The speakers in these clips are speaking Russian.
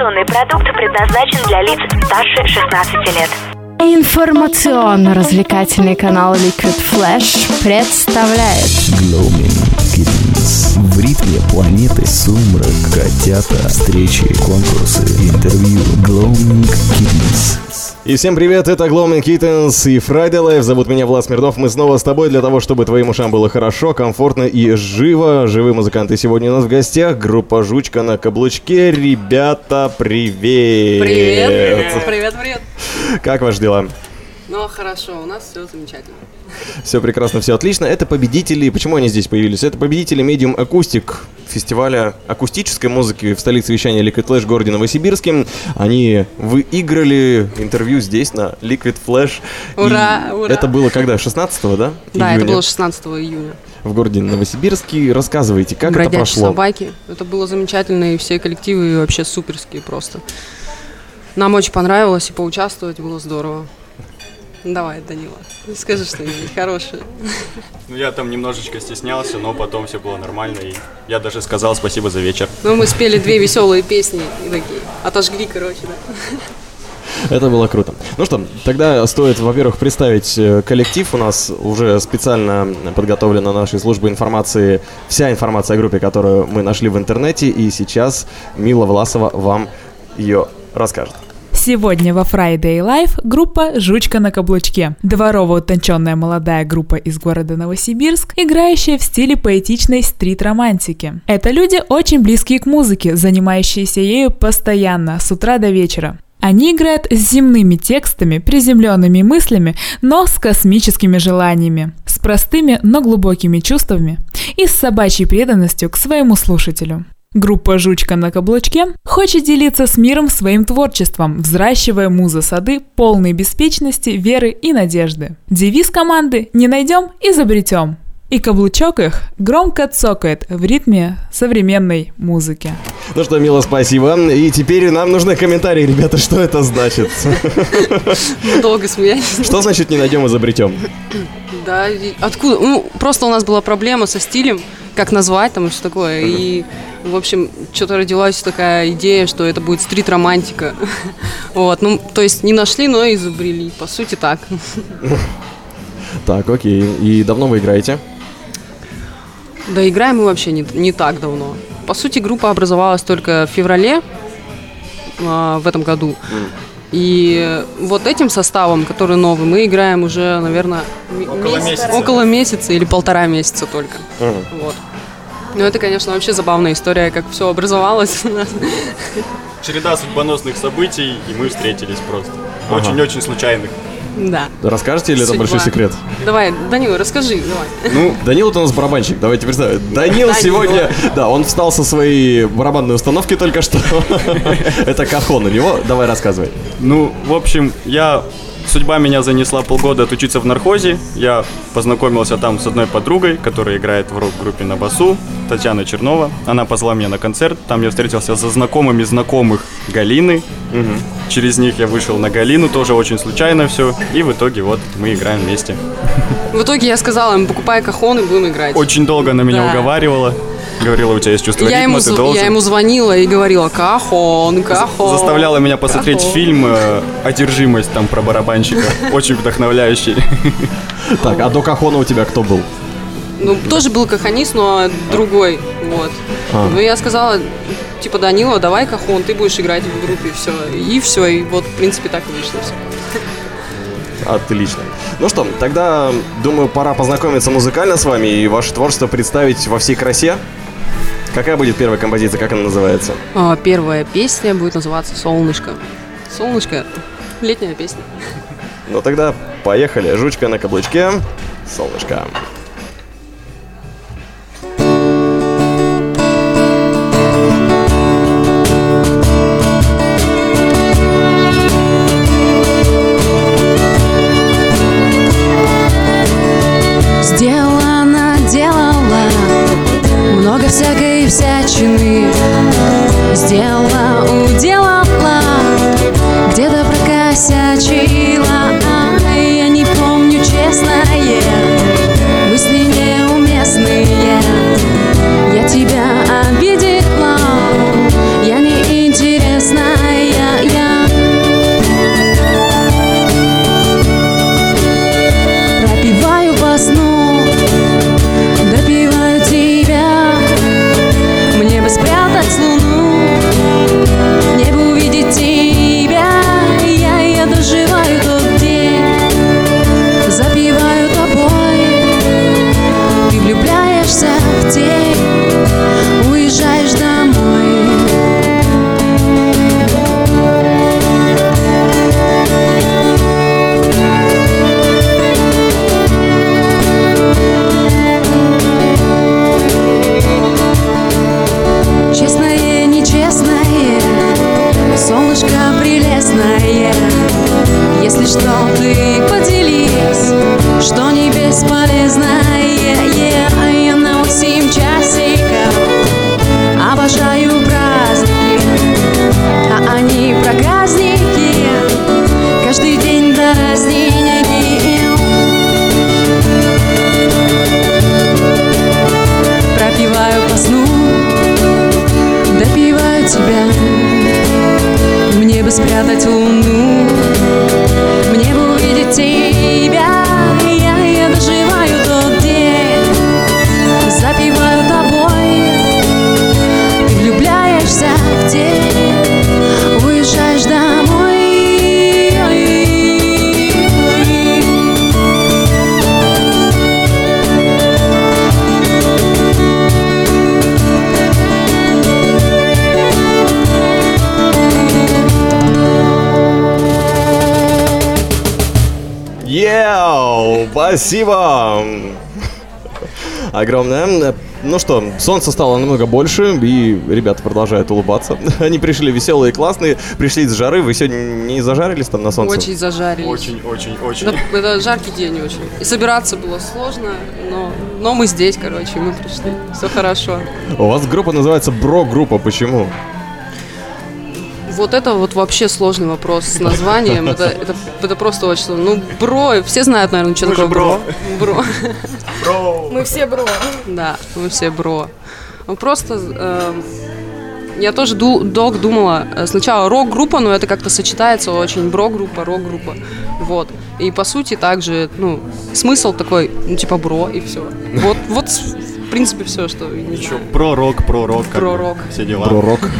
Информационный продукт предназначен для лиц старше 16 лет. Информационно-развлекательный канал Liquid Flash представляет Gloaming Kittens. В ритме планеты сумрак, котята, встречи, конкурсы, интервью. Gloaming Kittens. И всем привет, это Gloaming Kittens и Friday Life. Зовут меня Влад Смирнов. Мы снова с тобой для того, чтобы твоим ушам было хорошо, комфортно и живо. Живые музыканты сегодня у нас в гостях. Группа Жучка на каблучке. Ребята, привет! Привет! Привет, привет! Как ваши дела? Ну, хорошо, у нас все замечательно. Все прекрасно, все отлично. Это победители. Почему они здесь появились? Это победители Medium Acoustic фестиваля акустической музыки в столице вещания Liquid Flash в городе Новосибирске. Они выиграли интервью здесь на Liquid Flash. Ура, И ура. Это было когда? 16 да? Да, это Июня было 16 июня. В городе Новосибирске. Рассказывайте, как Бродячие это прошло? собаки. Это было замечательно, и все коллективы вообще суперские просто. Нам очень понравилось, и поучаствовать было здорово. Давай, Данила, скажи что-нибудь хорошее. Ну, я там немножечко стеснялся, но потом все было нормально, и я даже сказал спасибо за вечер. Ну, мы спели две веселые песни и такие, отожгли, короче, да. Это было круто. Ну что, тогда стоит, во-первых, представить э, коллектив. У нас уже специально подготовлена нашей службой информации вся информация о группе, которую мы нашли в интернете. И сейчас Мила Власова вам ее расскажет. Сегодня во Friday Live группа «Жучка на каблучке». Дворово-утонченная молодая группа из города Новосибирск, играющая в стиле поэтичной стрит-романтики. Это люди очень близкие к музыке, занимающиеся ею постоянно, с утра до вечера. Они играют с земными текстами, приземленными мыслями, но с космическими желаниями, с простыми, но глубокими чувствами и с собачьей преданностью к своему слушателю. Группа «Жучка на каблучке» хочет делиться с миром своим творчеством, взращивая музы сады полной беспечности, веры и надежды. Девиз команды «Не найдем, изобретем». И каблучок их громко цокает в ритме современной музыки. Ну что, Мила, спасибо. И теперь нам нужны комментарии, ребята, что это значит. Мы долго смеялись. Что значит не найдем, изобретем? Да, откуда? Ну, просто у нас была проблема со стилем, как назвать там и все такое. И, в общем, что-то родилась такая идея, что это будет стрит-романтика. Вот, ну, то есть не нашли, но изобрели. По сути, так. Так, окей. И давно вы играете? Да играем мы вообще не, не так давно. По сути, группа образовалась только в феврале а, в этом году. И вот этим составом, который новый, мы играем уже, наверное, Около месяца. около месяца или полтора месяца только. Вот. Ну, это, конечно, вообще забавная история, как все образовалось у нас. Череда судьбоносных событий, и мы встретились просто. Очень-очень случайных. Да. Расскажете или это Судьба. большой секрет? Давай, Данила, расскажи, давай. Ну, Данил это у нас барабанщик, давайте представим. Данил Данил. сегодня, да, он встал со своей барабанной установки только что. Это кахон у него, давай рассказывай. Ну, в общем, я... Судьба меня занесла полгода отучиться в нархозе. Я познакомился там с одной подругой, которая играет в рок-группе на басу, Татьяна Чернова. Она позвала меня на концерт. Там я встретился со знакомыми знакомых Галины. Через них я вышел на Галину, тоже очень случайно все. И в итоге вот мы играем вместе. В итоге я сказала им, покупай кахон и будем играть. Очень долго она меня Да. уговаривала. Говорила, у тебя есть чувство я ритма, ему, ты должен. я ему звонила и говорила, кахон, кахон. Заставляла меня посмотреть кахон». фильм э, «Одержимость» там про барабанщика. Очень вдохновляющий. Так, а до кахона у тебя кто был? Ну, тоже был каханист, но другой, вот. А. Ну, я сказала, типа, Данила, давай кахон, ты будешь играть в группе, все. И все, и вот, в принципе, так и вышло все. Отлично. Ну что, тогда, думаю, пора познакомиться музыкально с вами и ваше творчество представить во всей красе. Какая будет первая композиция, как она называется? А, Первая песня будет называться «Солнышко». «Солнышко» — летняя песня. Ну тогда поехали. Жучка на каблучке. Солнышко. сердцах, где Йоу, спасибо! Огромное. Ну что, солнце стало намного больше, и ребята продолжают улыбаться. Они пришли веселые и классные, пришли из жары. Вы сегодня не зажарились там на солнце? Очень зажарились. Очень, очень, очень. Это, это жаркий день очень. И собираться было сложно, но, но мы здесь, короче, мы пришли. Все хорошо. У вас группа называется Бро-группа. Почему? Вот это вот вообще сложный вопрос с названием. Это, это, это просто очень сложно. Ну, бро, все знают, наверное, что Мы такое же бро. бро. Бро. Мы все бро. Да, мы все бро. Ну, просто э, я тоже ду- долго думала. э, Сначала рок-группа, но это как-то сочетается очень бро-группа, рок-группа. Вот. И по сути также, ну, смысл такой, ну, типа бро и все. Вот, вот в принципе все, что знаю. Про-рок, про-рок. Про-рок. Все дела. Бро-рок.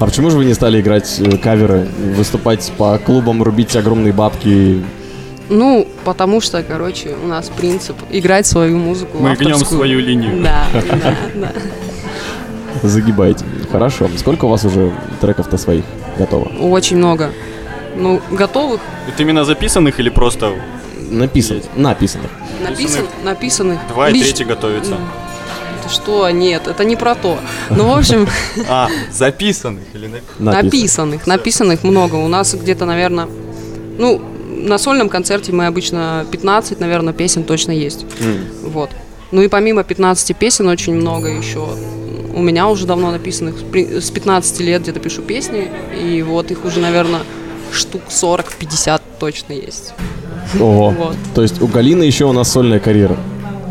А почему же вы не стали играть э, каверы, выступать по клубам, рубить огромные бабки? Ну, потому что, короче, у нас принцип играть свою музыку. Мы гнем авторскую. свою линию. Да, да, да. Загибаете. Хорошо. Сколько у вас уже треков-то своих готово? Очень много. Ну, готовых, Это именно записанных или просто Написано. Написанных. написан, написанных. два и лич- третий готовится? Ты что? Нет, это не про то. Ну, в общем, А, записанных или написанных? написанных, написанных много. У нас где-то, наверное, ну, на сольном концерте мы обычно 15, наверное, песен точно есть. Вот. Ну и помимо 15 песен очень много еще. У меня уже давно написанных, с 15 лет где-то пишу песни, и вот их уже, наверное, штук 40-50 точно есть. Ого. Вот. То есть у Галины еще у нас сольная карьера.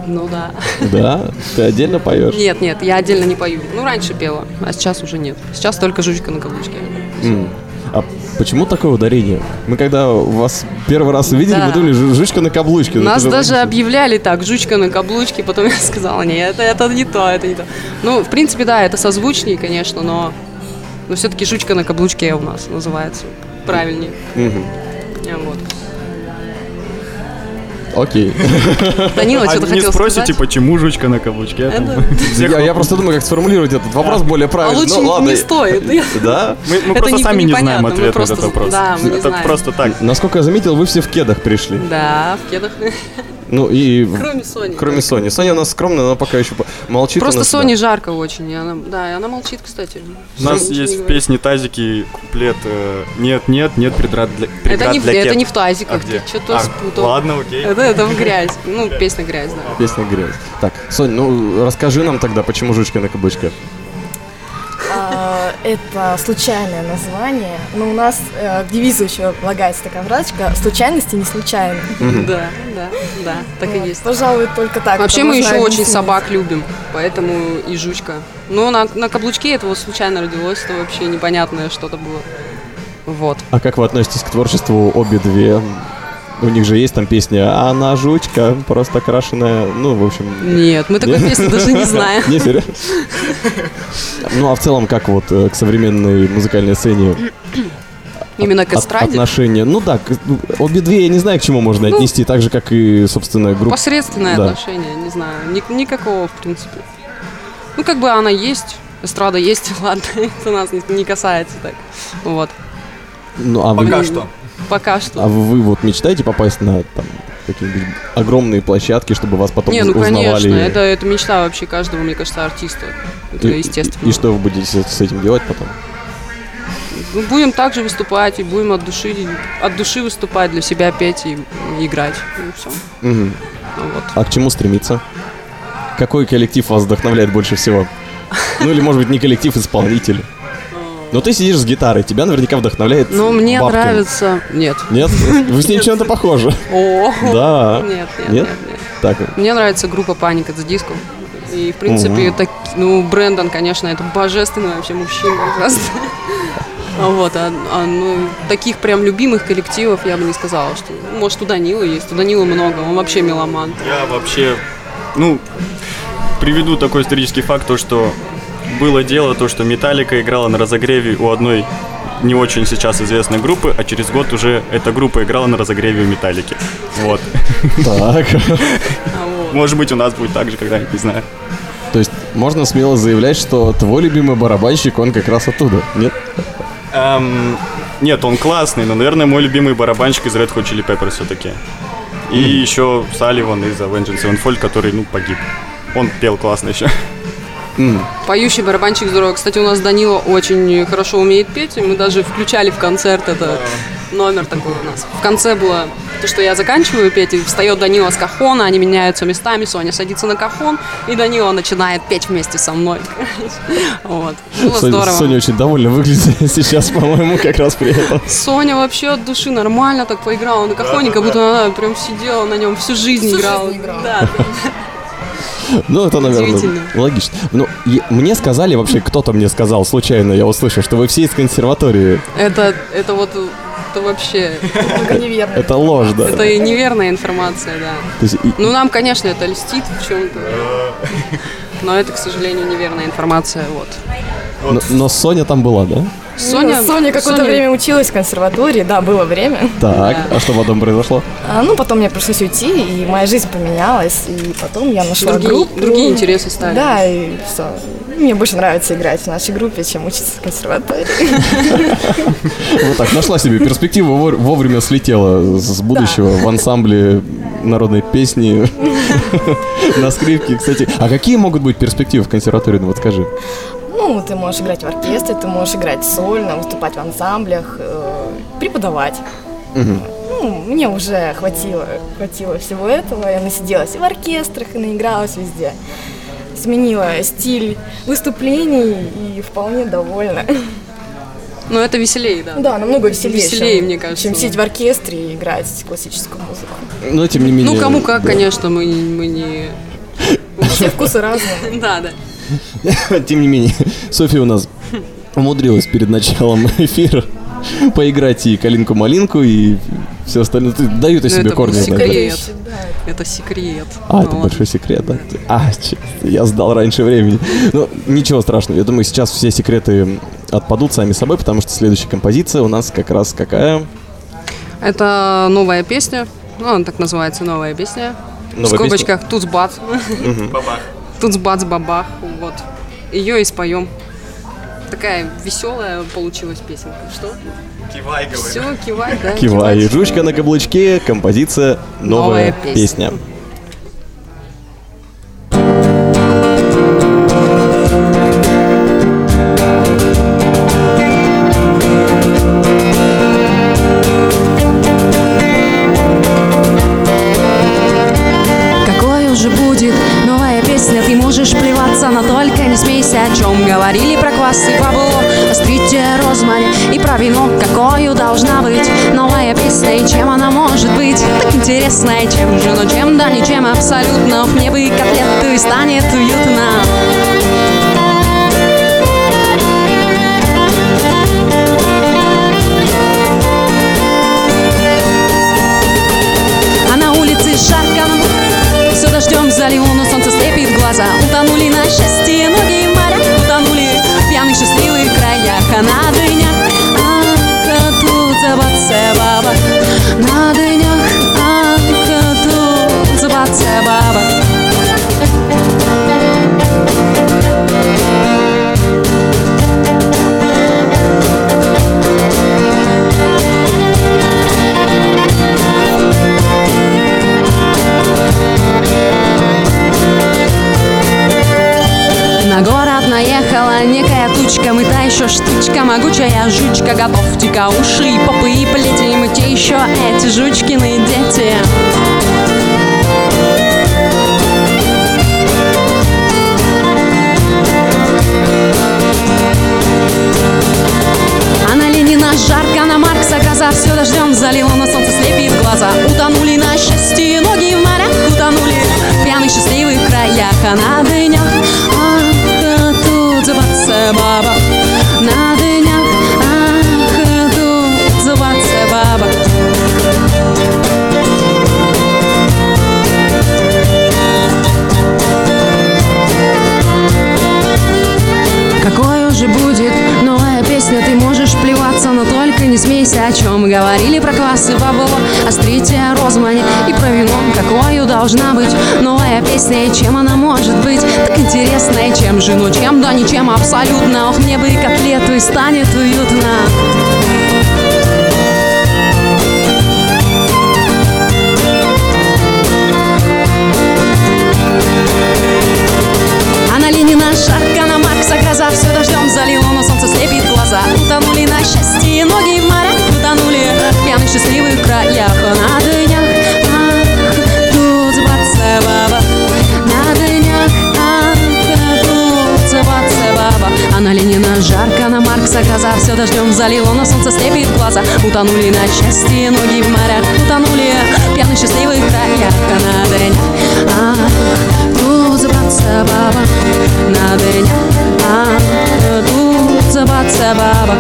Ну да. Да? Ты отдельно поешь? Нет, нет, я отдельно не пою. Ну, раньше пела, а сейчас уже нет. Сейчас только жучка на каблучке. М. А почему такое ударение? Мы когда вас первый раз увидели, Да. мы думали, «Жу- жучка на каблучке. Ну, Нас же даже логично. объявляли так, жучка на каблучке, потом я сказала, нет, это, это не то, это не то. Ну, в принципе, да, это созвучнее, конечно, но, но все-таки жучка на каблучке у нас называется правильнее. Мгм. А, Вот. Окей. Данила А что-то не хотел спросите, сказать? почему жучка на каблучке? Всех Я, я просто думаю, как сформулировать этот вопрос более А правильно. лучше Ну, ладно. не стоит. Да? Мы, просто не- сами не знаем ответ на этот вопрос. да, мы не Это знаем. просто так. Насколько я заметил, вы все в кедах пришли. Да, в кедах. Ну и... Кроме Сони. Кроме. Соня у нас скромная, но пока еще молчит. Просто нас, да. Соне жарко очень. и она, да, и она молчит, кстати. У нас не есть в песне Тазики куплет э, Нет, нет, нет преград для, Это преград не, в- для это кет». не в тазиках, А где? ты что-то А, спутал. Ладно, окей. Это, это в грязь. Ну, песня грязь, да. Песня грязь. Так, Сонь, ну расскажи нам тогда, почему жучка на каблучке? Это случайное название. Но у нас э, к девизу еще полагается такая фразочка «Случайности не случайны». Да, да, да, так и есть. Пожалуй, только так. Вообще мы еще очень собак любим, поэтому и жучка. Но на, каблучке это вот случайно родилось, это вообще непонятное что-то было. Вот. А как вы относитесь к творчеству обе две? У них же есть там песня «А она жучка, просто крашеная». Ну, в общем... Нет, мы такой песни даже не знаем. Не, серьезно? Ну, а в целом, как вот э, к современной музыкальной сцене Именно к эстраде. отношения? Ну да, обе две я не знаю, к чему можно Ну, отнести, так же, как и, собственно, группа. Посредственное Да. отношение, не знаю, ни- никакого, в принципе. Ну, как бы она есть, эстрада есть, ладно, это нас не, не касается так. Вот, Ну, а вы, Пока что. Пока что. а вы вот мечтаете попасть на там какие-нибудь огромные площадки, чтобы вас потом Не, ну узнавали? конечно, это, это мечта вообще каждого, мне кажется, артиста. Это И- естественно. И, и что вы будете с- этим делать потом? Мы будем также выступать и будем от души, от души выступать, для себя петь и, и играть. И все. Мгм. Вот. А к чему стремиться? Какой коллектив вас вдохновляет больше всего? Ну или, может быть, не коллектив, исполнитель. Но ты сидишь с гитарой, тебя наверняка вдохновляет Но мне бабкин. нравится... Нет. Нет? Вы с ним чем-то похожи. О, Да. Нет, нет, Нет? Так, Мне нравится группа Паника за диском. И, в принципе, так, ну, Брэндон, конечно, это божественный вообще мужчина. Просто. Вот, а, а, ну, таких прям любимых коллективов я бы не сказала, что, может, у Данила есть, у Данила много, он вообще меломан. Я вообще, ну, приведу такой исторический факт, то, что было дело, то, что Металлика играла на разогреве у одной не очень сейчас известной группы, а через год уже эта группа играла на разогреве у Металлики. Вот. Так. А. Может быть, у нас будет так же когда-нибудь, не знаю. То есть можно смело заявлять, что твой любимый барабанщик, он как раз оттуда, нет? Эм, нет, он классный, но, наверное, мой любимый барабанщик из Red Hot Chili Peppers все-таки. И еще Салливан из Avenged Sevenfold, который, ну, погиб. Он пел классно еще. Поющий барабанщик здорово. Кстати, у нас Данила очень хорошо умеет петь, и мы даже включали в концерт это номер такой у нас. В конце было то, что я заканчиваю петь, и встает Данила с кахона, они меняются местами, Соня садится на кахон, и Данила начинает петь вместе со мной. Вот. Было Соня, здорово. Соня очень довольно выглядит сейчас, по-моему, как раз при этом. Соня вообще от души нормально так поиграла на кахоне, как будто она прям сидела на нем всю жизнь Всю играла. жизнь играла. Да. Ну, это, наверное, логично. Ну, мне сказали, вообще, кто-то мне сказал, случайно, я услышал, что вы все из консерватории. Это, это вот это вообще, Только неверно. Это ложь, да. это и неверная информация, да. Есть, и- Ну, нам, конечно, это льстит в чем-то. Но это, к сожалению, неверная информация. Вот. Но, но Соня там была, да? Соня, Ну, Соня какое-то Соня- время училась в консерватории, да, было время. Так, а что потом произошло? А, ну, потом мне пришлось уйти, и моя жизнь поменялась, и потом я нашла Другие- группу. другие интересы стали. Да, и все. Мне больше нравится играть в нашей группе, чем учиться в консерватории. Вот так, нашла себе перспективу, вовремя слетела с будущего в ансамбле народной песни на скрипке. Кстати, а какие могут быть перспективы в консерватории, ну вот скажи? Ну, ты можешь играть в оркестре, ты можешь играть сольно, выступать в ансамблях, э, преподавать. Ну, мне уже хватило, хватило всего этого. Я насиделась и в оркестрах, и наигралась везде. Сменила стиль выступлений и вполне довольна. Но это веселее, да. Да, намного веселее, Веселее, чем, мне кажется. чем сидеть в оркестре и играть классическую музыку. Но тем не менее... Ну, кому как, да. конечно, мы, мы не... Все вкусы разные. Да, да. Тем не менее, Софья у нас умудрилась перед началом эфира поиграть и калинку-малинку, и все остальное. Ты- Дают о Ну, себе это корни. да? секрет. Да, Это секрет. А, Ну, это большой секрет, да? А, черт, я сдал раньше времени. Ну, ничего страшного. Я думаю, сейчас все секреты отпадут сами собой, потому что следующая композиция у нас как раз какая? Это новая песня. Ну, она так называется, новая песня. Новая в скобочках туцбац. Туцбац бабах. Вот. Ее и споем. Такая веселая получилась песенка. Что? Кивай, Все, кивай, да. Кивай. кивать. Жучка на каблучке, композиция «Новая, Новая песня». песня. Же, но чем, да ничем абсолютно и котлету и станет уютно А на улице жарко, все дождем залило, но солнце слепит глаза. Утонули на счастье ноги в морях Утонули в пьяных счастливых краях А наехала некая тучка Мы та еще штучка, могучая жучка Готовьте-ка уши и попы и плети Мы те еще эти жучкины дети. А на жарко, на Маркса гроза Все дождем залило, но солнце слепит глаза. Утонули на счастье ноги в морях Утонули. В счастливых краях А на дынях, баба. На днях, ах, тузуваться баба. Какой уже будет новая песня, ты можешь плеваться, но только не смейся, о чем говорили про классы бабло, Острите оружие и про вино Какою должна быть новая песня И чем она может быть так интересная Чем жену, чем да ничем абсолютно. Ох, мне бы и котлету, и станет уютно залило, но солнце слепит глаза. Утонули на счастье ноги в морях. Утонули в пьяных счастливых краях На дынях, ах, тут забраться баба. На день, а тут забраться баба.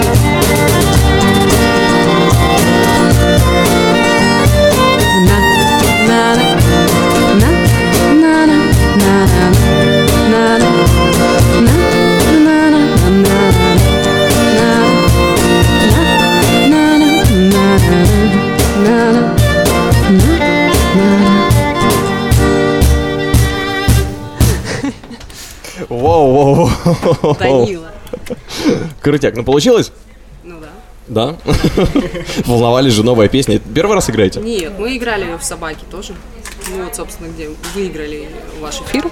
Данила. Крутяк, ну получилось? Ну да. Да? Волновались же, новая песня. Первый раз играете? Нет, мы играли в собаке тоже. Ну вот, собственно, где выиграли ваш эфир.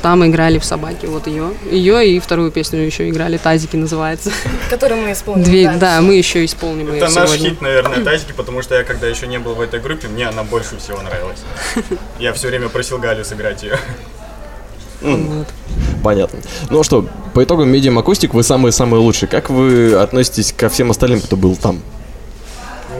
Там играли в собаке, вот ее. Ее и вторую песню еще играли, Тазики называется. Который мы исполним Две, дальше. да, мы еще исполним ее Это наш сегодня. хит, наверное, тазики, потому что я когда еще не был в этой группе, мне она больше всего нравилась. Я все время просил Галю сыграть ее. Понятно. Ну что, по итогам Medium Acoustic вы самые-самые лучшие. Как вы относитесь ко всем остальным, кто был там?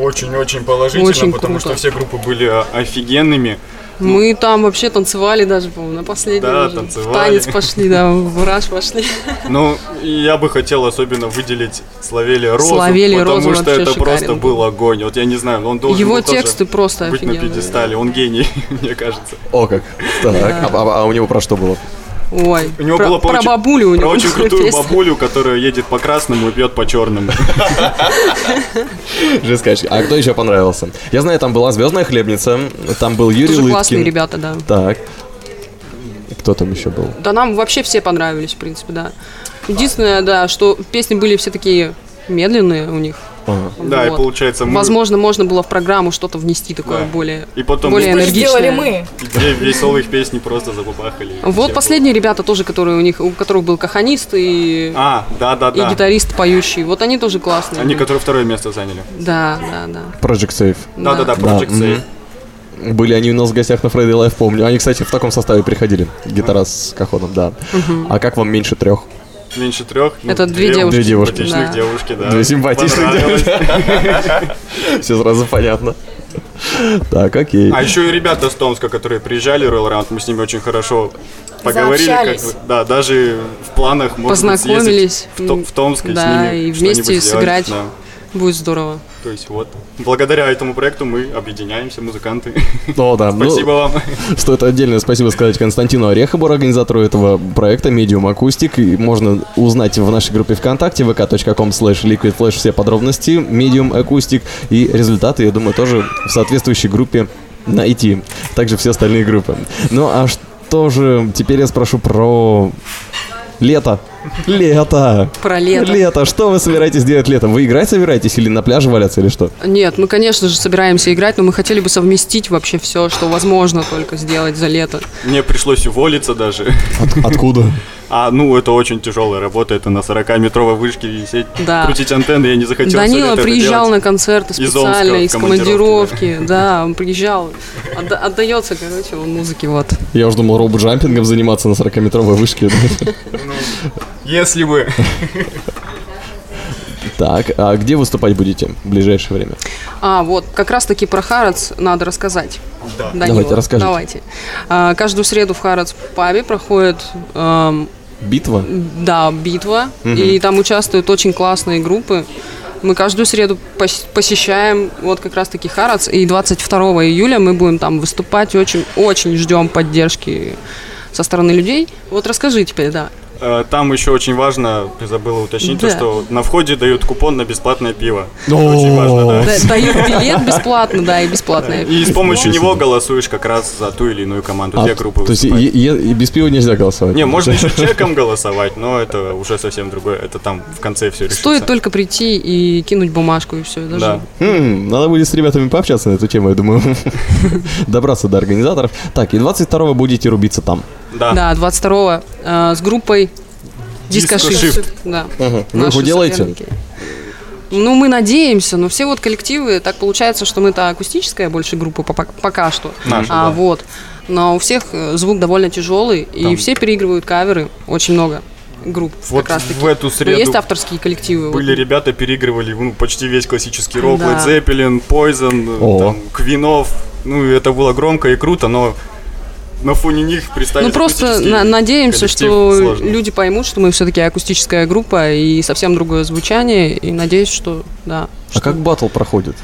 Очень-очень положительно, Очень потому круто. что все группы были а, офигенными. Мы там вообще танцевали даже, по-моему, на последнем. Да, уже. танцевали. В танец пошли, да, в раш пошли. Ну, я бы хотел особенно выделить Славели Розу, Славели потому Розу что это шикарен просто был. огонь. Вот я не знаю, он должен Его был тоже тексты просто быть на офигенные. пьедестале. Он гений, мне кажется. О, как. Так, а, а- а у него про что было? Ой, У него про, было про очень- бабулю у Про него очень была крутую песня. бабулю, которая едет по красному и пьет по черному. Жескачка. А кто еще понравился? Я знаю, там была Звездная хлебница, там был Юрий Лыткин. классные ребята, да. Так. Кто там еще был? Да нам вообще все понравились, в принципе, да. Единственное, да, что песни были все такие медленные у них. Ага. Да, и Вот. получается мы... Возможно, можно было в программу что-то внести такое Да. более, И потом более мы энергичное. сделали мы? две веселых песни просто забабахали. Вот последние ребята тоже, которые у них, у которых был каханист и, было. А, да-да-да. и гитарист поющий. Вот они тоже классные. Они, были. которые второе место заняли. Да, да, да. Project Safe. Да-да-да, Да, Project мгм. Safe. Были они у нас в гостях на Friday Live, помню. Они, кстати, в таком составе приходили. Гитара с каходом, да. А как вам меньше трех? Меньше трех. ну, Это две девушки. Две девушки. Симпатичных Да. девушки, да. Две симпатичных Понравилось. Все сразу понятно. Так, окей. А еще и ребята с Томска, которые приезжали в Roll Round, мы с ними очень хорошо поговорили. Как, да, даже в планах, может быть, Познакомились. съездить в, в Томск и с Да, ними и вместе сыграть. да. Будет здорово. То есть вот, благодаря этому проекту мы объединяемся, музыканты. О, да. ну, Спасибо вам. Стоит отдельное спасибо сказать Константину Орехобу, организатору этого проекта Medium Acoustic. И можно узнать в нашей группе ВКонтакте vk.com slash liquid flash все подробности Medium Acoustic и результаты, я думаю, тоже в соответствующей группе найти. Также все остальные группы. Ну а что же, теперь я спрошу про лето. Лето. Про лето. Лето. Что вы собираетесь делать летом? Вы играть собираетесь или на пляже валяться или что? Нет, мы, конечно же, собираемся играть, но мы хотели бы совместить вообще все, что возможно только сделать за лето. Мне пришлось уволиться даже. От- откуда? А, ну, это очень тяжелая работа, это на 40-метровой вышке висеть, Да. крутить антенны, я не захотел Данила приезжал на концерты Из специально, Омска в из командировки. Да, он приезжал. Отда- отдается, короче, он музыке, вот. Я уже думал робот-джампингом заниматься на 40-метровой вышке. Если бы. Так, а где выступать будете в ближайшее время? А, вот, как раз-таки про Харац надо рассказать. Да. Данила, Давайте, расскажите. Давайте. А, каждую среду в Харац пабе проходит эм, Битва? Да, битва. И там участвуют очень классные группы. Мы каждую среду пос- посещаем вот как раз таки Харац. И 22 июля мы будем там выступать. Очень, очень ждем поддержки со стороны людей. Вот расскажи теперь, да. Э, Там еще очень важно, забыла уточнить, то, Да. что на входе дают купон на бесплатное пиво. Это очень важно, да. Да, Дают билет бесплатно, да, и бесплатное. И с помощью него голосуешь как раз за ту или иную команду, А, две группы то есть и, без пива нельзя голосовать? Не, можно еще чеком голосовать, но это уже совсем другое. Это там в конце все решится. Стоит только прийти и кинуть бумажку, и все. Даже Да. Хм, надо будет с ребятами пообщаться на эту тему, я думаю. Добраться до организаторов. Так, и 22-го будете рубиться там. Да. Да, 22-го э, с группой Disco Disco Shift. Shift. Да. Вы Наши уделаете? соперники. Ну, мы надеемся, но все вот коллективы, так получается, что мы-то акустическая больше группа по- пока что. Наша, а, да. вот. Но у всех э, звук довольно тяжелый, и Там- все переигрывают каверы, очень много групп Вот как раз таки. в эту Но среду есть авторские коллективы. были вот. ребята, переигрывали ну, почти весь классический рок, Да. Led Zeppelin, Poison, О. там, Квинов. Ну, и это было громко и круто, но на фоне них представить Ну просто на- надеемся, что сложно. люди поймут, что мы все-таки акустическая группа и совсем другое звучание. И надеюсь, что да. А как батл проходит?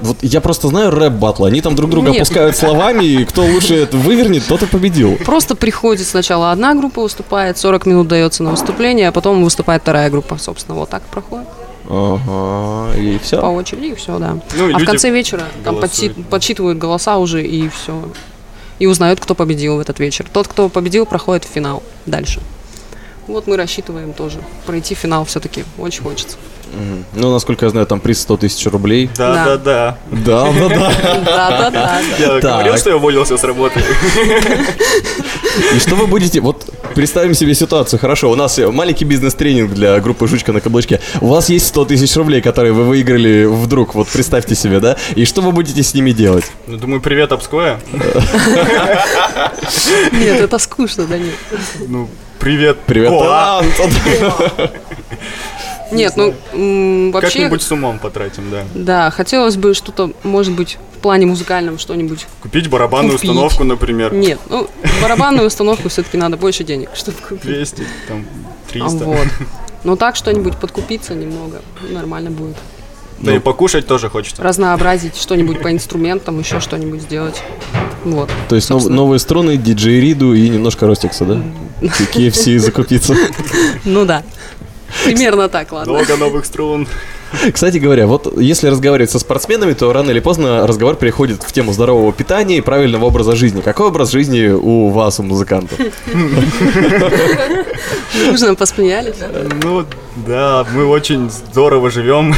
Вот я просто знаю рэп батл, они там друг друга Нет. пускают словами, и кто лучше это вывернет, тот и победил. Просто приходит сначала одна группа выступает, 40 минут дается на выступление, а потом выступает вторая группа, собственно, вот так проходит Ага, и по все. очереди и все, да. Ну, и а в конце вечера там голосуют. подсчит- подсчитывают голоса уже и все. И узнают, кто победил в этот вечер. Тот, кто победил, проходит в финал дальше. Вот мы рассчитываем тоже пройти финал все-таки. Очень хочется. Ну, насколько я знаю, там приз 100 тысяч рублей. Да, Да. да, да. Да, да, да. Да-да-да. Я Так. говорил, что я уволился с работы. И что вы будете... Вот представим себе ситуацию. Хорошо, у нас маленький бизнес-тренинг для группы «Жучка на каблучке». У вас есть 100 тысяч рублей, которые вы выиграли вдруг. Вот представьте себе, да? И что вы будете с ними делать? Ну, думаю, привет, Обское. Нет, это скучно, да нет. Ну, привет. Привет, Нет, ну м, вообще, Как-нибудь с умом потратим, да. да, хотелось бы что-то, может быть, в плане музыкальном что-нибудь. Купить барабанную Купить. установку, например. Нет, ну барабанную установку все-таки надо больше денег, чтобы купить. 200, там, А, 300. Вот. Ну так что-нибудь подкупиться немного, нормально будет. Да и покушать тоже хочется. Разнообразить что-нибудь по инструментам, еще что-нибудь сделать. Вот. То есть нов- новые струны, диджей Риду и немножко Ростикса, да? KFC закупиться. Ну да. Примерно так, ладно. Много новых струн. Кстати говоря, вот если разговаривать со спортсменами, то рано или поздно разговор переходит в тему здорового питания и правильного образа жизни. Какой образ жизни у вас, у музыкантов? Нужно посмеялись. Ну, да, мы очень здорово живем.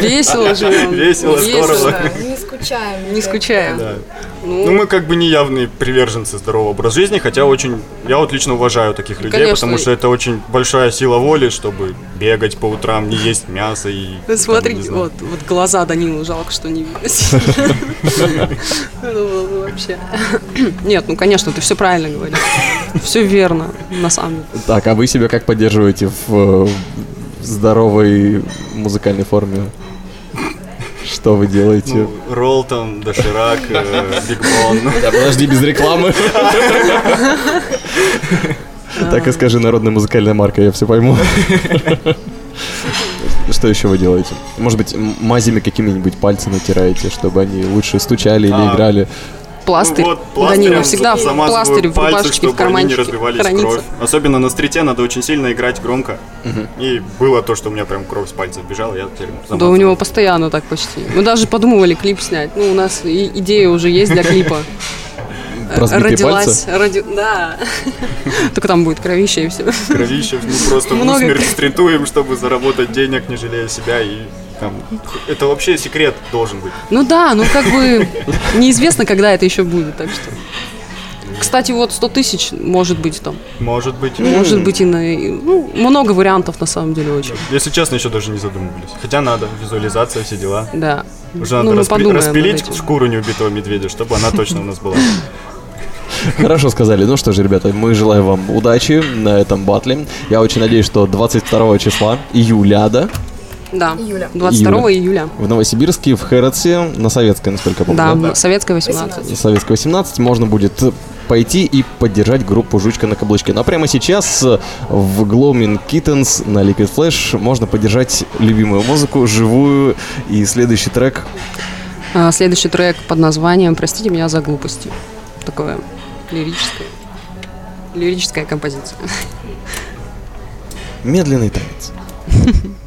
Весело живем. Весело, здорово. Не скучаем. Не скучаем. Да. Ну, мы как бы не явные приверженцы здорового образа жизни, хотя очень, я вот лично уважаю таких людей, потому что это очень большая сила воли, чтобы бегать по утрам, не есть мясо и... Вы там, Смотрите, вот, вот глаза Данилу жалко, что не видно. Ну, вообще. Нет, ну конечно, ты все правильно говоришь. Все верно, на самом деле. Так, а вы себя как поддерживаете в э, здоровой музыкальной форме? Что вы делаете? Ну, ролл там, доширак, э, Биг Бон. Да, подожди, без рекламы. Так и скажи, народная музыкальная марка, я все пойму. Что еще вы делаете? Может быть, мазями какими-нибудь пальцы натираете, чтобы они лучше стучали или А, играли? Пластырь. Ну вот, У Данила всегда пластырь в пальцы, рубашечке, в чтобы они не карманчике разбивались хранится. кровь. Особенно на стрите надо очень сильно играть громко. И было то, что у меня прям кровь с пальцев бежала, я теперь Да у него постоянно так почти. Мы даже подумывали клип снять. Ну, у нас идея уже есть для клипа. Разбитые Родилась, пальцы? роди- да. Только там будет кровище и все. Кровище, ну просто в Много усмерть стритуем, чтобы заработать денег, не жалея себя и там... Это вообще секрет должен быть. Ну да, ну как бы неизвестно, когда это еще будет, так что. Кстати, вот 100 тысяч может быть там. Может быть. Может быть и на... Ну, много вариантов на самом деле очень. Если честно, еще даже не задумывались. Хотя надо, визуализация, все дела. Да. Уже надо Ну, мы распи- распилить шкуру неубитого медведя, чтобы она точно у нас была. Хорошо сказали. Ну что же, ребята, мы желаем вам удачи на этом батле. Я очень надеюсь, что 22 числа июля, да, Да. Июля. 22 июля. в Новосибирске, в Хэротсе, на Советской, насколько я помню, Да, Советская 18. Советская 18 можно будет пойти и поддержать группу «Жучка на каблучке». Но прямо сейчас в Gloaming Kittens на Liquid Flash можно поддержать любимую музыку, живую. И следующий трек А, Следующий трек под названием «Простите меня за глупости». Такое лирическая. Лирическая композиция. Медленный танец.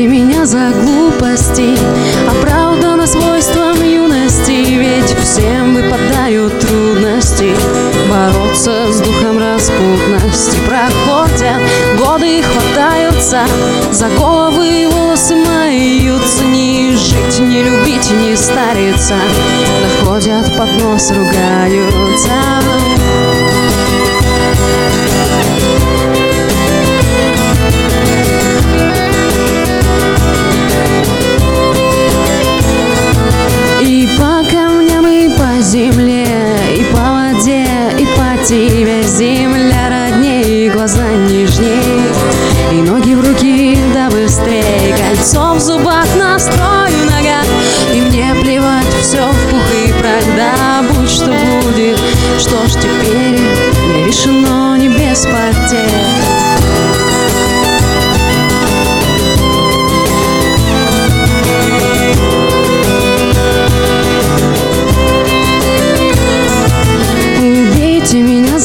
Простите меня за глупости Оправдано свойством юности Ведь всем выпадают трудности. Бороться с духом распутности Проходят годы и хватаются За головы волосы маются Не жить, не любить, не стариться. Доходят под нос, ругаются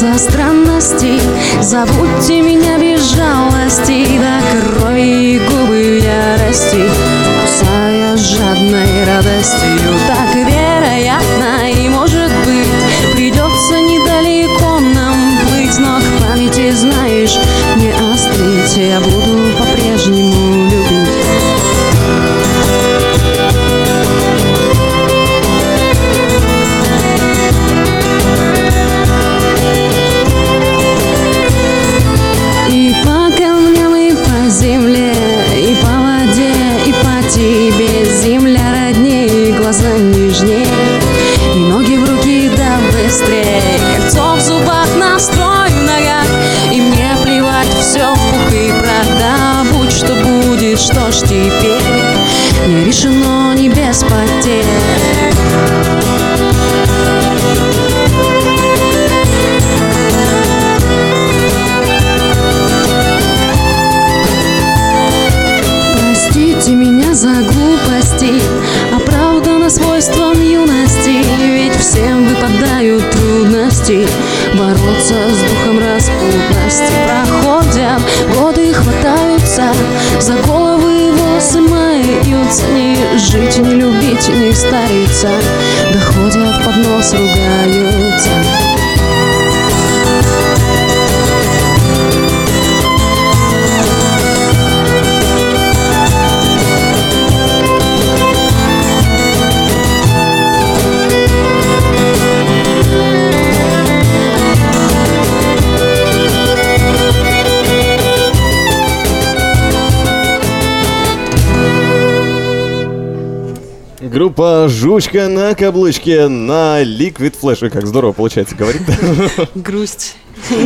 за странности. Забудьте меня без жалости До Группа «Жучка на каблучке» на Liquid Flash. Ой, как здорово получается говорить. Грусть.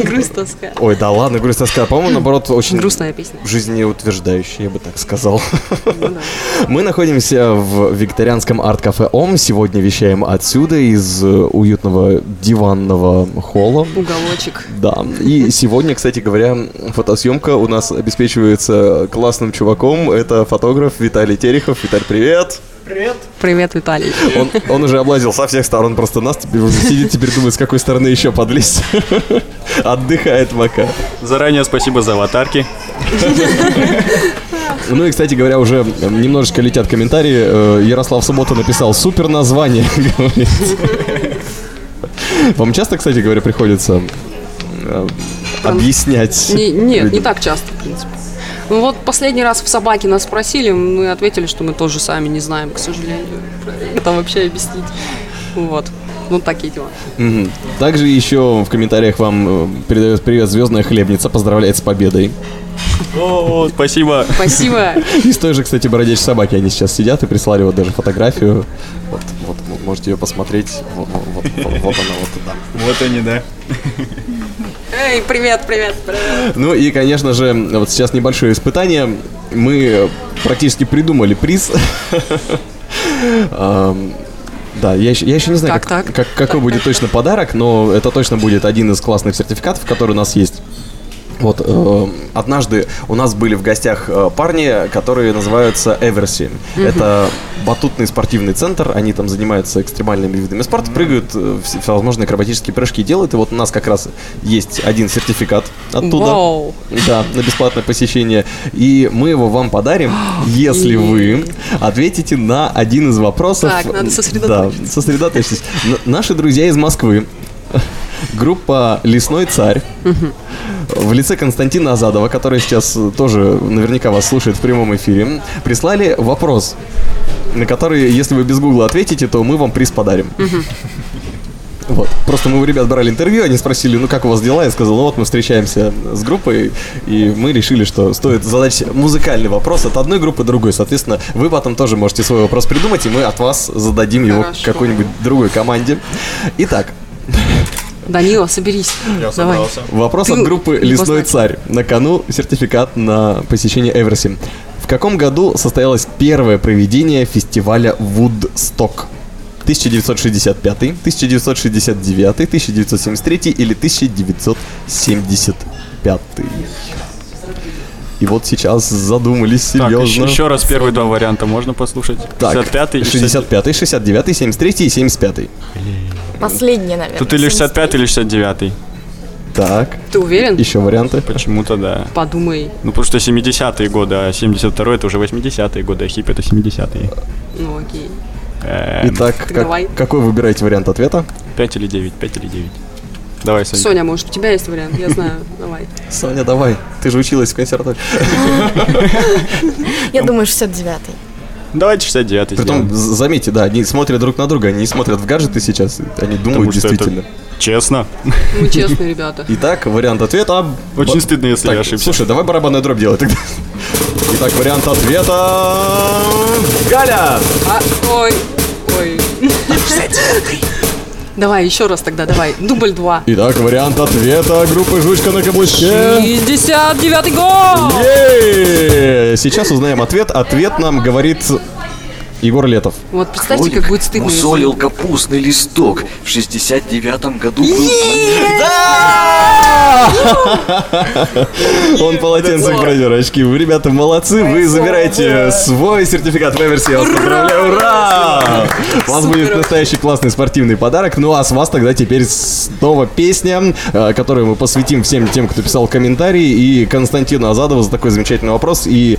Грусть, тоска. Ой, да ладно, грусть тоска. По-моему, наоборот, очень Грустная песня. жизнеутверждающая, я бы так сказал. Ну да. Мы находимся в викторианском арт-кафе ОМ. Сегодня вещаем отсюда, из э, уютного диванного холла. Уголочек. Да, и сегодня, кстати говоря, фотосъемка у нас обеспечивается классным чуваком. Это фотограф Виталий Терехов. Виталь, привет! Привет, Виталий. Он, он уже облазил со всех сторон просто нас, теперь уже сидит, теперь думает, с какой стороны еще подлезть. Отдыхает пока. Заранее спасибо за аватарки. Ну и, кстати говоря, уже немножечко летят комментарии. Э, Ярослав Суббота написал «Супер название», говорит. Вам часто, кстати говоря, приходится э, объяснять? Не- нет, не так часто, в принципе. Ну вот последний раз в собаке нас спросили, мы ответили, что мы тоже сами не знаем, к сожалению, это вообще объяснить. Вот. Ну, такие дела. Также еще в комментариях вам э, передает привет Звездная хлебница, поздравляет с победой. О, спасибо. Спасибо. Из той же, кстати, бродячей собаки они сейчас сидят и прислали вот даже фотографию. Вот, вот, можете ее посмотреть. Вот, вот, вот, вот, вот она вот туда. Вот они, да. Эй, привет, привет, привет. Ну и, конечно же, вот сейчас небольшое испытание. Мы практически придумали приз. Да, я еще, я еще не знаю, Так, как, так. как- какой будет точно подарок, но это точно будет один из классных сертификатов, который у нас есть. Вот, э, однажды у нас были в гостях э, парни, которые называются Эверси. Это батутный спортивный центр, они там занимаются экстремальными видами спорта, прыгают, э, все- всевозможные акробатические прыжки делают, и вот у нас как раз есть один сертификат оттуда. Вау. Да, на бесплатное посещение. И мы его вам подарим, если вы ответите на один из вопросов. Так, надо сосредоточиться. Да, сосредоточьтесь. Наши друзья из Москвы, группа «Лесной царь», в лице Константина Азадова, который сейчас тоже наверняка вас слушает в прямом эфире, прислали вопрос, на который, если вы без гугла ответите, то мы вам приз подарим. Вот. Просто мы у ребят брали интервью, они спросили, ну как у вас дела? Я сказал, ну вот мы встречаемся с группой, и мы решили, что стоит задать музыкальный вопрос от одной группы другой. Соответственно, вы потом тоже можете свой вопрос придумать, и мы от вас зададим его какой-нибудь другой команде. Итак, Данила, соберись. Я Давай. собрался. Вопрос Ты от группы «Лесной царь». На кону сертификат на посещение Эверси. В каком году состоялось первое проведение фестиваля Вудсток? 1965, 1969, 1973 или 1975? И вот сейчас задумались Так, серьезно. еще, еще раз первые два варианта можно послушать? Так, 65 и 65, 69, 73 и 75. Последний, наверное. Тут или 65, или 69. Так, Ты уверен? еще варианты. Почему-то да. Подумай. Ну, потому что 70-е годы, а 72-й это уже 80-е годы, а хип это 70-е. Ну окей. Эм, Итак, Так как- давай. какой выбираете вариант ответа? 5 или 9, 5 или 9. Давай, Соня. Соня, может, у тебя есть вариант? Я знаю. Давай. Соня, давай. Ты же училась в консерватории. Я думаю, 69-й. Давайте 69-й Притом, сделаем. заметьте, да, они смотрят друг на друга, они не смотрят в гаджеты сейчас, они думают Потому действительно. Честно. Мы честные ребята. Итак, вариант ответа... Очень стыдно, если Так, я ошибся. Слушай, давай барабанную дробь делать тогда. Итак, вариант ответа... Галя! А, ой, ой. Давай, еще раз тогда, давай. Дубль два. Итак, вариант ответа группы «Жучка на каблучке». 69 год! Е-е-е! Сейчас узнаем ответ. Ответ нам говорит Егор Летов. Вот представьте, как будет стыдно. если- Мусолил капустный листок. В 69-м году был Он полотенце продер очки. Вы, ребята, молодцы. Вы забираете свой сертификат в Эверси. Я вас поздравляю. Ура! У вас будет настоящий классный спортивный подарок. Ну а с вас тогда теперь снова песня, э, которую мы посвятим всем тем, кто писал комментарии. И Константину Азадову за такой замечательный вопрос. И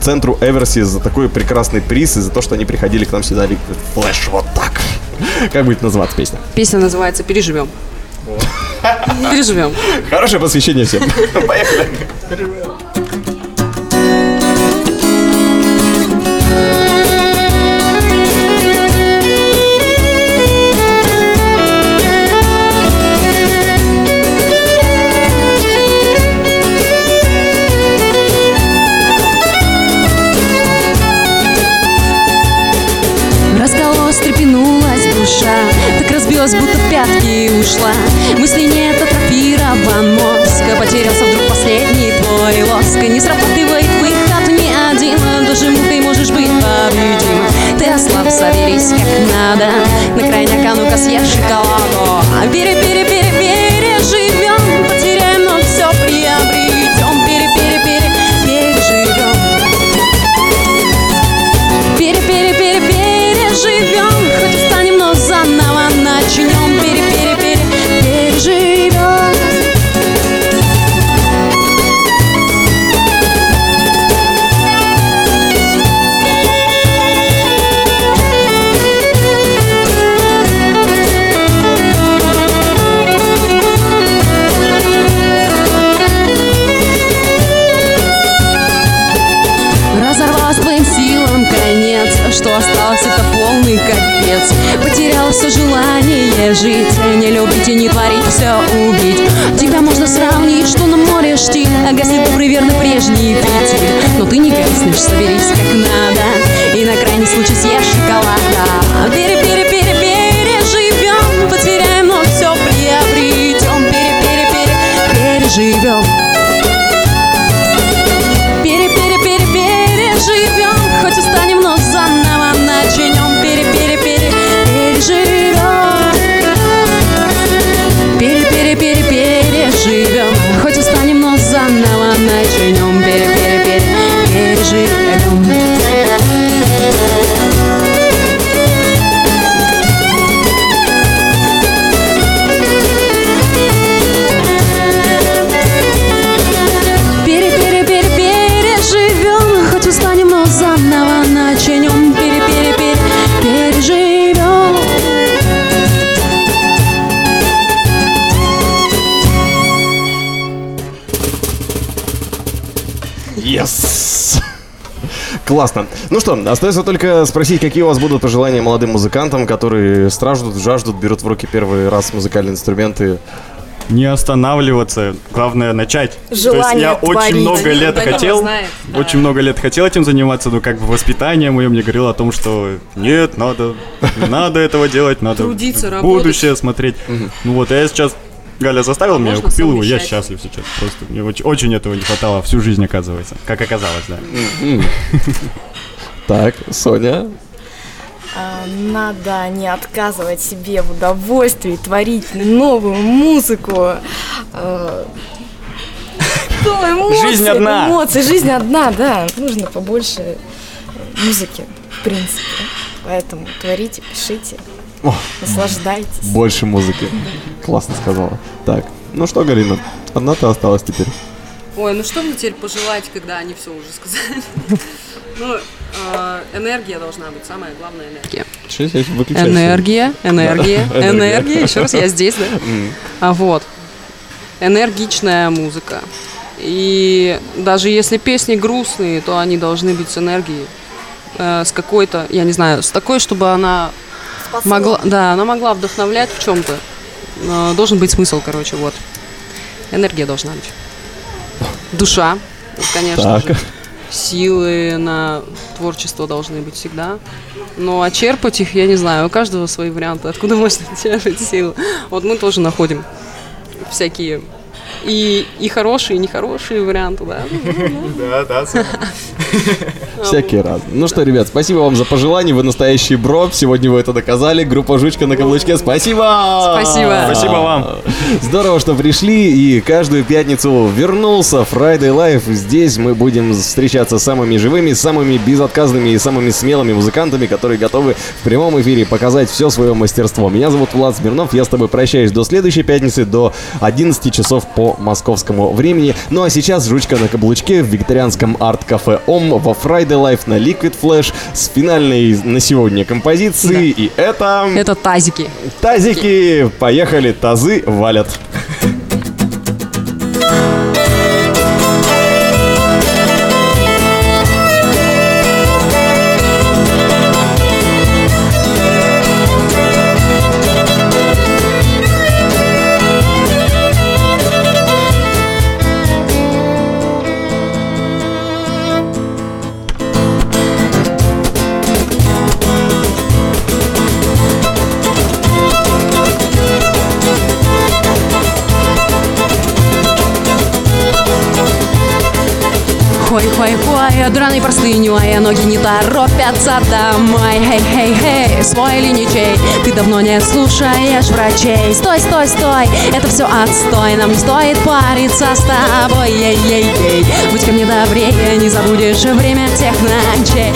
центру Эверси за такой прекрасный приз и за то, что они приходили к нам сюда. Flash. Вот так. Как будет называться песня? Песня называется «Переживем». Переживем. Хорошее посвящение всем. Поехали. Душа Так разбилась, будто пятки ушла. Мысли нет, атрофирован мозг Потерялся вдруг последний твой лоск. Не срабатывает Классно. Ну что, остается только спросить, какие у вас будут пожелания молодым музыкантам, которые страждут, жаждут, берут в руки первый раз музыкальные инструменты. Не останавливаться, главное начать. То есть Желание я творить. очень много лет Данила хотел, очень много лет хотел этим заниматься, но как бы воспитание мое мне говорило о том, что нет, надо, надо этого делать, надо Трудиться, в работать. будущее смотреть. Ну вот, а я сейчас Галя заставил меня, я купил его, я счастлив сейчас. Просто мне очень, очень этого не хватало всю жизнь, оказывается. Как оказалось, да. Так, Соня. А, Надо не отказывать себе в удовольствии творить новую музыку. э, эмоции, Жизнь одна. Эмоции, жизнь одна, да. Нужно побольше музыки, в принципе. Поэтому творите, пишите, О. наслаждайтесь. Больше музыки. Классно сказала. Так, ну что, Галина, одна-то осталась теперь. Ой, ну что мне теперь пожелать, когда они все уже сказали? Ну, э, энергия должна быть, самая главная энергия. Сейчас я выключаю. Энергия. Энергия. энергия. Еще раз, я здесь, да? А вот. Энергичная музыка. И даже если песни грустные, то они должны быть с энергией. Э, с какой-то, я не знаю, с такой, чтобы она могла, да, она могла вдохновлять в чем-то. Должен быть смысл, короче, вот. Энергия должна быть. Душа, конечно Так. же. Силы на творчество должны быть всегда. Ну, а черпать их, я не знаю, у каждого свои варианты. Откуда можно черпать силы? Вот мы тоже находим всякие и, и хорошие, и нехорошие варианты, да. Да, да, Всякие разные. Ну что, ребят, спасибо вам за пожелания. Вы настоящий бро. Сегодня вы это доказали. Группа Жучка на каблучке. Спасибо! Спасибо. Спасибо вам. Здорово, что пришли и каждую пятницу вернулся Friday Life. Здесь мы будем встречаться с самыми живыми, самыми безотказными и самыми смелыми музыкантами, которые готовы в прямом эфире показать все свое мастерство. Меня зовут Влад Смирнов. Я с тобой прощаюсь до следующей пятницы, до 11 часов по московскому времени. Ну а сейчас Жучка на каблучке в викторианском арт-кафе ОМ во Friday Life на Liquid Flash с финальной на сегодня композицией. И это... Это тазики. Тазики! Поехали, тазы валят. Драной простыней Ноги не торопятся домой. Хей-хей-хей, свой или ничей Ты давно не слушаешь врачей. Стой, стой, стой, это все отстой Нам не стоит париться с тобой. Ей-ей-ей, будь ко мне добрее Не забудешь время тех ночей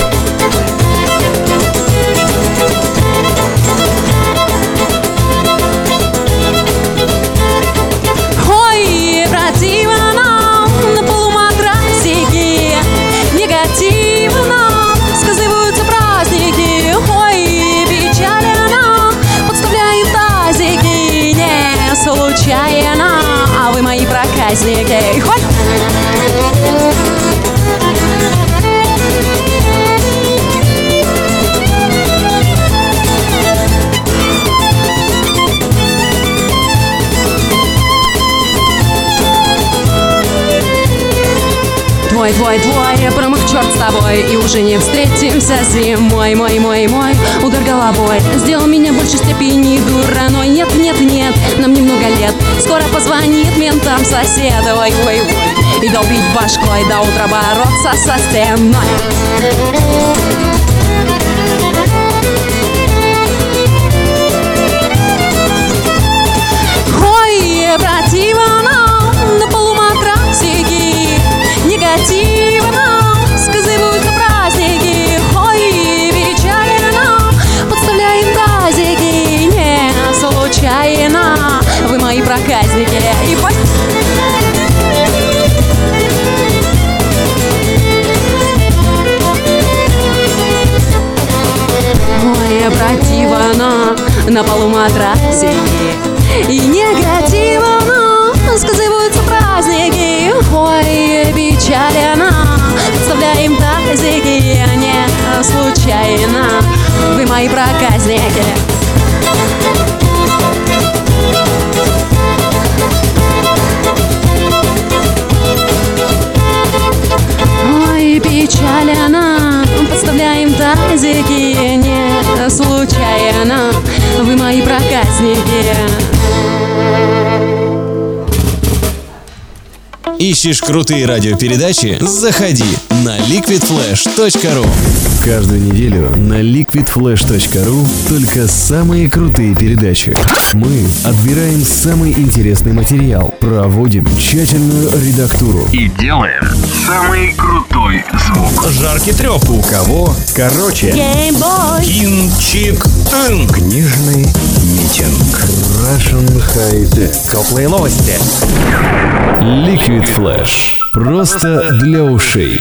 Твой, твой, твой, промах черт с тобой. И уже не встретимся. Зимой Мой, мой, мой, удар головой Сделал меня в большей степени дураной Нет, нет, нет, нам немного лет. Скоро позвонит ментам сосед. Ой, ой, ой, и долбить башкой До утра бороться со стеной на полу матрасики И негативно сказываются праздники. Ой, печально Подставляем тазики Не случайно. Вы мои проказники. Ой, печально Подставляем тазики Не случайно Вы мои проказники Ищешь крутые радиопередачи? Заходи на liquidflash.ru Каждую неделю на liquidflash.ru только самые крутые передачи. Мы отбираем самый интересный материал, проводим тщательную редактуру и делаем самый крутой звук. Жаркий треп. У кого? Короче. Кинчик. Книжный митинг. Russian High Tech. Теплые новости. Liquid Flash. Просто для ушей.